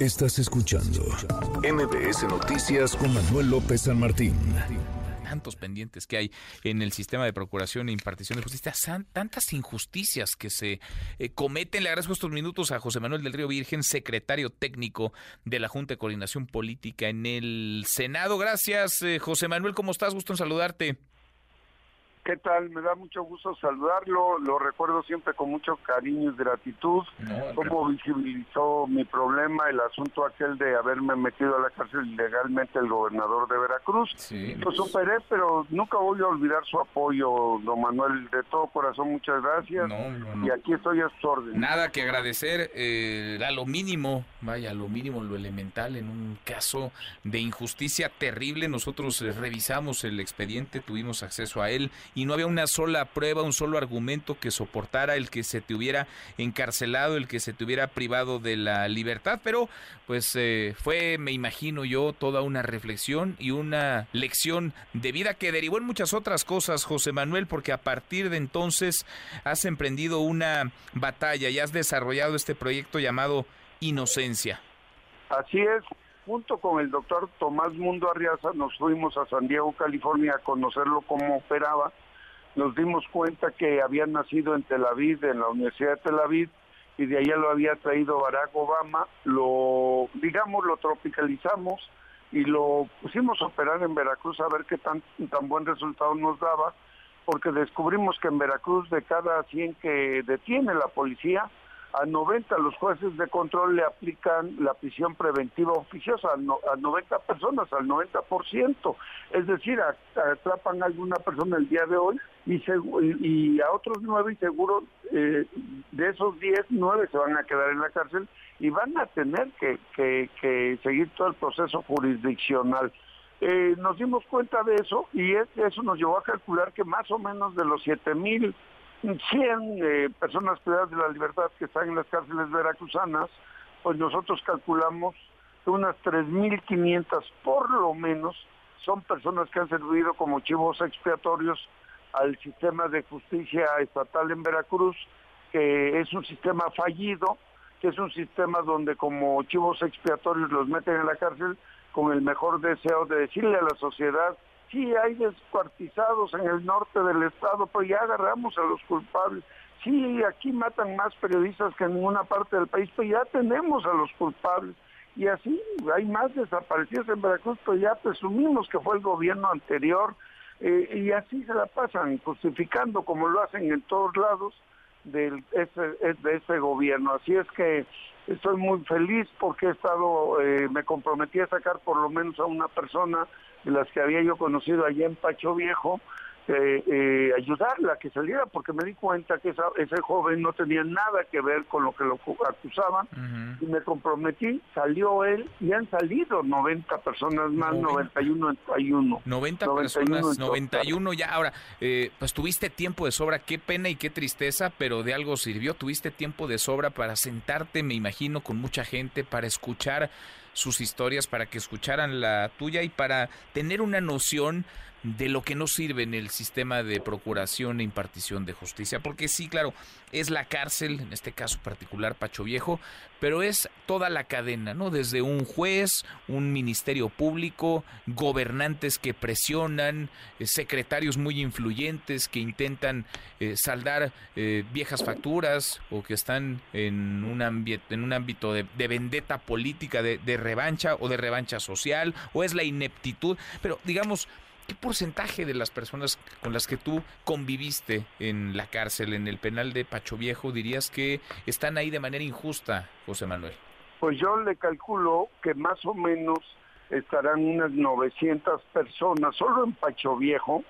Estás escuchando MBS Noticias con Manuel López San Martín. Tantos pendientes que hay en el sistema de procuración e impartición de justicia, tantas injusticias que se eh, cometen. Le agradezco estos minutos a José Manuel del Río Virgen, secretario técnico de la Junta de Coordinación Política en el Senado. Gracias, eh, José Manuel, ¿cómo estás? Gusto en saludarte. ¿Qué tal? Me da mucho gusto saludarlo. Lo recuerdo siempre con mucho cariño y gratitud. Cómo visibilizó mi problema, el asunto aquel de haberme metido a la cárcel ilegalmente el gobernador de Veracruz. Lo superé, pero nunca voy a olvidar su apoyo, don Manuel. De todo corazón, muchas gracias. y aquí estoy a su orden. Nada que agradecer. Eh, a lo mínimo, vaya, lo mínimo, lo elemental en un caso de injusticia terrible. Nosotros revisamos el expediente, tuvimos acceso a él y no había una sola prueba, un solo argumento que soportara el que se te hubiera encarcelado, el que se te hubiera privado de la libertad, pero pues eh, fue, me imagino yo, toda una reflexión y una lección de vida que derivó en muchas otras cosas, José Manuel, porque a partir de entonces has emprendido una batalla y has desarrollado este proyecto llamado Inocencia. Así es, junto con el doctor Tomás Mundo Arriaza nos fuimos a San Diego, California, a conocerlo cómo operaba nos dimos cuenta que había nacido en Tel Aviv, en la Universidad de Tel Aviv, y de allá lo había traído Barack Obama, lo, digamos, lo tropicalizamos y lo pusimos a operar en Veracruz a ver qué tan, tan buen resultado nos daba, porque descubrimos que en Veracruz de cada 100 que detiene la policía, a 90 los jueces de control le aplican la prisión preventiva oficiosa, a, 90 personas, al 90%. Es decir, atrapan a alguna persona el día de hoy y, a otros 9 y seguro eh, de esos 10, 9 se van a quedar en la cárcel y van a tener que, que, seguir todo el proceso jurisdiccional. Eh, nos dimos cuenta de eso y eso nos llevó a calcular que más o menos de los 7 mil 100 eh, personas privadas de la libertad que están en las cárceles veracruzanas, pues nosotros calculamos que unas 3.500 por lo menos son personas que han servido como chivos expiatorios al sistema de justicia estatal en Veracruz, que es un sistema fallido, que es un sistema donde como chivos expiatorios los meten en la cárcel con el mejor deseo de decirle a la sociedad sí hay descuartizados en el norte del estado, pero ya agarramos a los culpables. Sí, aquí matan más periodistas que en ninguna parte del país, pero ya tenemos a los culpables. Y así hay más desaparecidos en Veracruz, pero ya presumimos que fue el gobierno anterior. Eh, y así se la pasan justificando, como lo hacen en todos lados, de ese, de ese gobierno. Así es que estoy muy feliz porque he estado, eh, me comprometí a sacar por lo menos a una persona de las que había yo conocido allá en Pacho Viejo, eh, eh, ayudarla a que saliera, porque me di cuenta que ese joven no tenía nada que ver con lo que lo acusaban, y me comprometí, salió él, y han salido 90 personas más, 91 91. 90 personas, 91 ya. Ahora, eh, pues tuviste tiempo de sobra, qué pena y qué tristeza, pero de algo sirvió, tuviste tiempo de sobra para sentarte, me imagino, con mucha gente, para escuchar sus historias, para que escucharan la tuya y para tener una noción de lo que no sirve en el sistema de procuración e impartición de justicia. Porque sí, claro, es la cárcel, en este caso particular Pacho Viejo, pero es toda la cadena, ¿no? Desde un juez, un ministerio público, gobernantes que presionan, eh, secretarios muy influyentes que intentan eh, saldar eh, viejas facturas o que están en un, en un ámbito de, vendetta política, de, de revancha o de revancha social, o es la ineptitud, pero digamos, ¿Qué porcentaje de las personas con las que tú conviviste en la cárcel, en el penal de Pacho Viejo, dirías que están ahí de manera injusta, José Manuel? Pues yo le calculo que más o menos estarán unas 900 personas solo en Pacho Viejo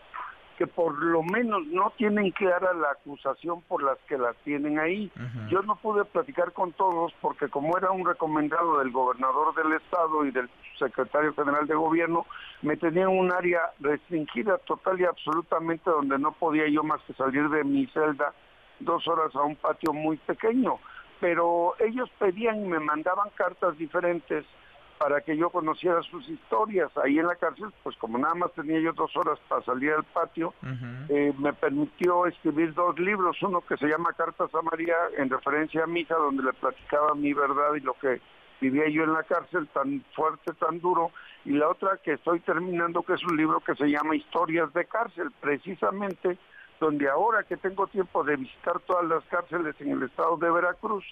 que por lo menos no tienen clara la acusación por las que las tienen ahí. Yo no pude platicar con todos porque como era un recomendado del gobernador del estado y del secretario general de gobierno, me tenían un área restringida total y absolutamente donde no podía yo más que salir de mi celda dos horas a un patio muy pequeño. Pero ellos pedían y me mandaban cartas diferentes para que yo conociera sus historias. Ahí en la cárcel, pues como nada más tenía yo dos horas para salir al patio, eh, me permitió escribir dos libros, uno que se llama Cartas a María, en referencia a mi hija, donde le platicaba mi verdad y lo que vivía yo en la cárcel, tan fuerte, tan duro, y la otra que estoy terminando, que es un libro que se llama Historias de cárcel, precisamente donde ahora que tengo tiempo de visitar todas las cárceles en el estado de Veracruz,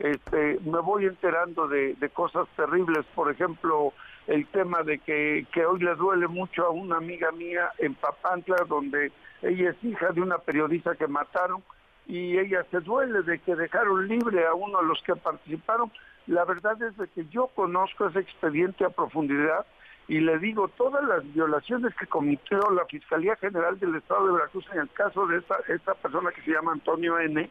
este, me voy enterando de, cosas terribles, por ejemplo, el tema de que, hoy le duele mucho a una amiga mía en Papantla, donde ella es hija de una periodista que mataron, y ella se duele de que dejaron libre a uno de los que participaron. La verdad es de que yo conozco ese expediente a profundidad y le digo, todas las violaciones que cometió la Fiscalía General del Estado de Veracruz en el caso de esta persona que se llama Antonio N.,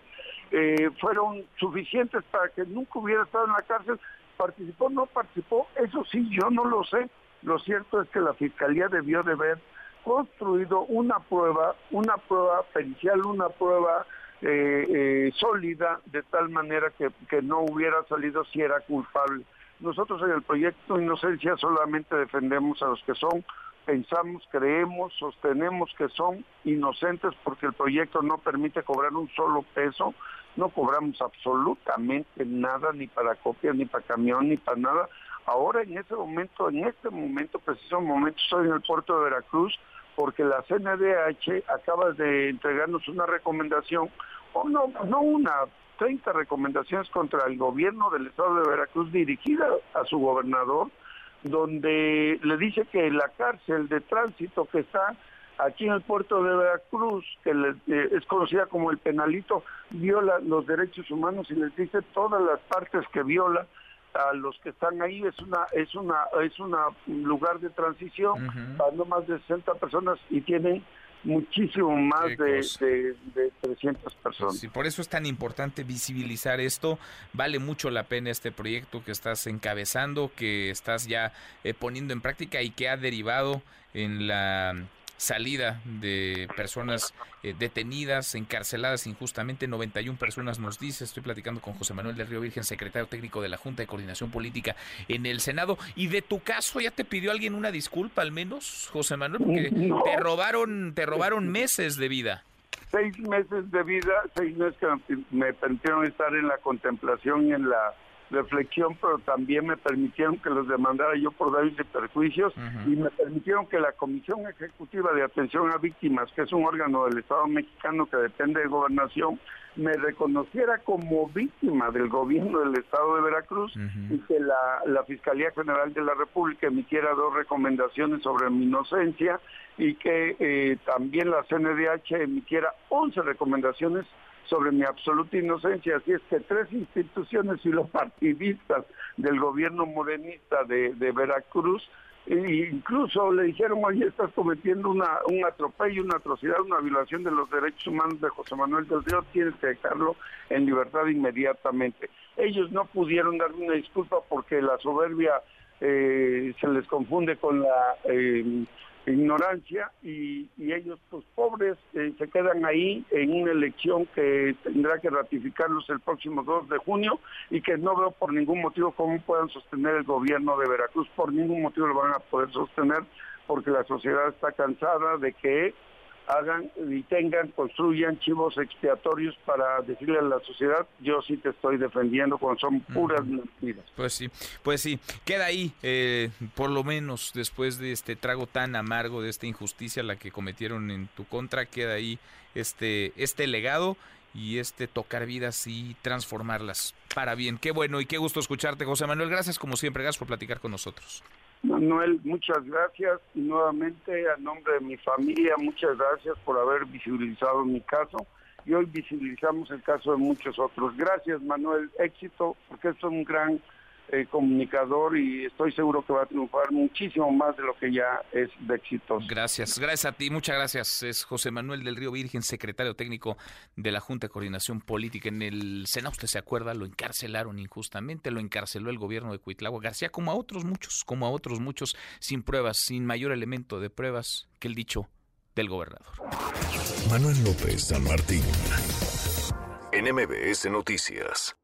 eh, fueron suficientes para que nunca hubiera estado en la cárcel. ¿Participó no participó? Eso sí, yo no lo sé. Lo cierto es que la Fiscalía debió de haber construido una prueba, una prueba pericial, una prueba eh, eh, sólida, de tal manera que, que no hubiera salido si era culpable. Nosotros en el proyecto Inocencia solamente defendemos a los que son, pensamos, creemos, sostenemos que son inocentes porque el proyecto no permite cobrar un solo peso, no cobramos absolutamente nada, ni para copia, ni para camión, ni para nada. Ahora en ese momento, en este momento, preciso momento, estoy en el puerto de Veracruz porque la CNDH acaba de entregarnos una recomendación, o no, no una, 30 recomendaciones contra el gobierno del estado de Veracruz dirigida a su gobernador, donde le dice que la cárcel de tránsito que está aquí en el puerto de Veracruz, que eh, es conocida como el penalito, viola los derechos humanos y les dice todas las partes que viola a los que están ahí. Es una es una es un lugar de transición para no más de 60 personas y tienen muchísimo más de, de, 300 personas. Sí, por eso es tan importante visibilizar esto. Vale mucho la pena este proyecto que estás encabezando, que estás ya eh, poniendo en práctica y que ha derivado en la salida de personas eh, detenidas, encarceladas injustamente, 91 personas nos dice, estoy platicando con José Manuel del Río Virgen, secretario técnico de la Junta de Coordinación Política en el Senado, y de tu caso ya te pidió alguien una disculpa al menos, José Manuel, porque te robaron, te robaron meses de vida. Seis meses de vida, seis meses que me permitieron estar en la contemplación y en la reflexión, pero también me permitieron que los demandara yo por daños y perjuicios y me permitieron que la Comisión Ejecutiva de Atención a Víctimas, que es un órgano del Estado mexicano que depende de gobernación, me reconociera como víctima del gobierno del Estado de Veracruz y que la, la Fiscalía General de la República emitiera dos recomendaciones sobre mi inocencia y que eh, también la CNDH emitiera 11 recomendaciones sobre mi absoluta inocencia. Así es que tres instituciones y los partidistas del gobierno morenista de, Veracruz e incluso le dijeron, oye, estás cometiendo una, un atropello, una atrocidad, una violación de los derechos humanos de José Manuel del Río, tienes que dejarlo en libertad inmediatamente. Ellos no pudieron dar una disculpa porque la soberbia eh, se les confunde con la... Eh, ignorancia y, ellos, pues pobres, eh, se quedan ahí en una elección que tendrá que ratificarlos el próximo 2 de junio y que no veo por ningún motivo cómo puedan sostener el gobierno de Veracruz, por ningún motivo lo van a poder sostener porque la sociedad está cansada de que hagan y tengan, construyan chivos expiatorios para decirle a la sociedad, yo sí te estoy defendiendo cuando son puras mentiras. Pues sí, pues sí, queda ahí, eh, por lo menos después de este trago tan amargo, de esta injusticia la que cometieron en tu contra, queda ahí este, este legado y este tocar vidas y transformarlas para bien. Qué bueno y qué gusto escucharte, José Manuel. Gracias como siempre, gracias por platicar con nosotros. Manuel, muchas gracias. Y nuevamente a nombre de mi familia, muchas gracias por haber visibilizado mi caso. Y hoy visibilizamos el caso de muchos otros. Gracias Manuel, éxito, porque esto es un gran eh, comunicador y estoy seguro que va a triunfar muchísimo más de lo que ya es de éxitos. Gracias, gracias a ti, muchas gracias. Es José Manuel del Río Virgen, secretario técnico de la Junta de Coordinación Política en el Senado. Usted se acuerda, lo encarcelaron injustamente, lo encarceló el gobierno de Cuitlagua García, como a otros muchos, como a otros muchos, sin pruebas, sin mayor elemento de pruebas que el dicho del gobernador. Manuel López San Martín, NMBS Noticias.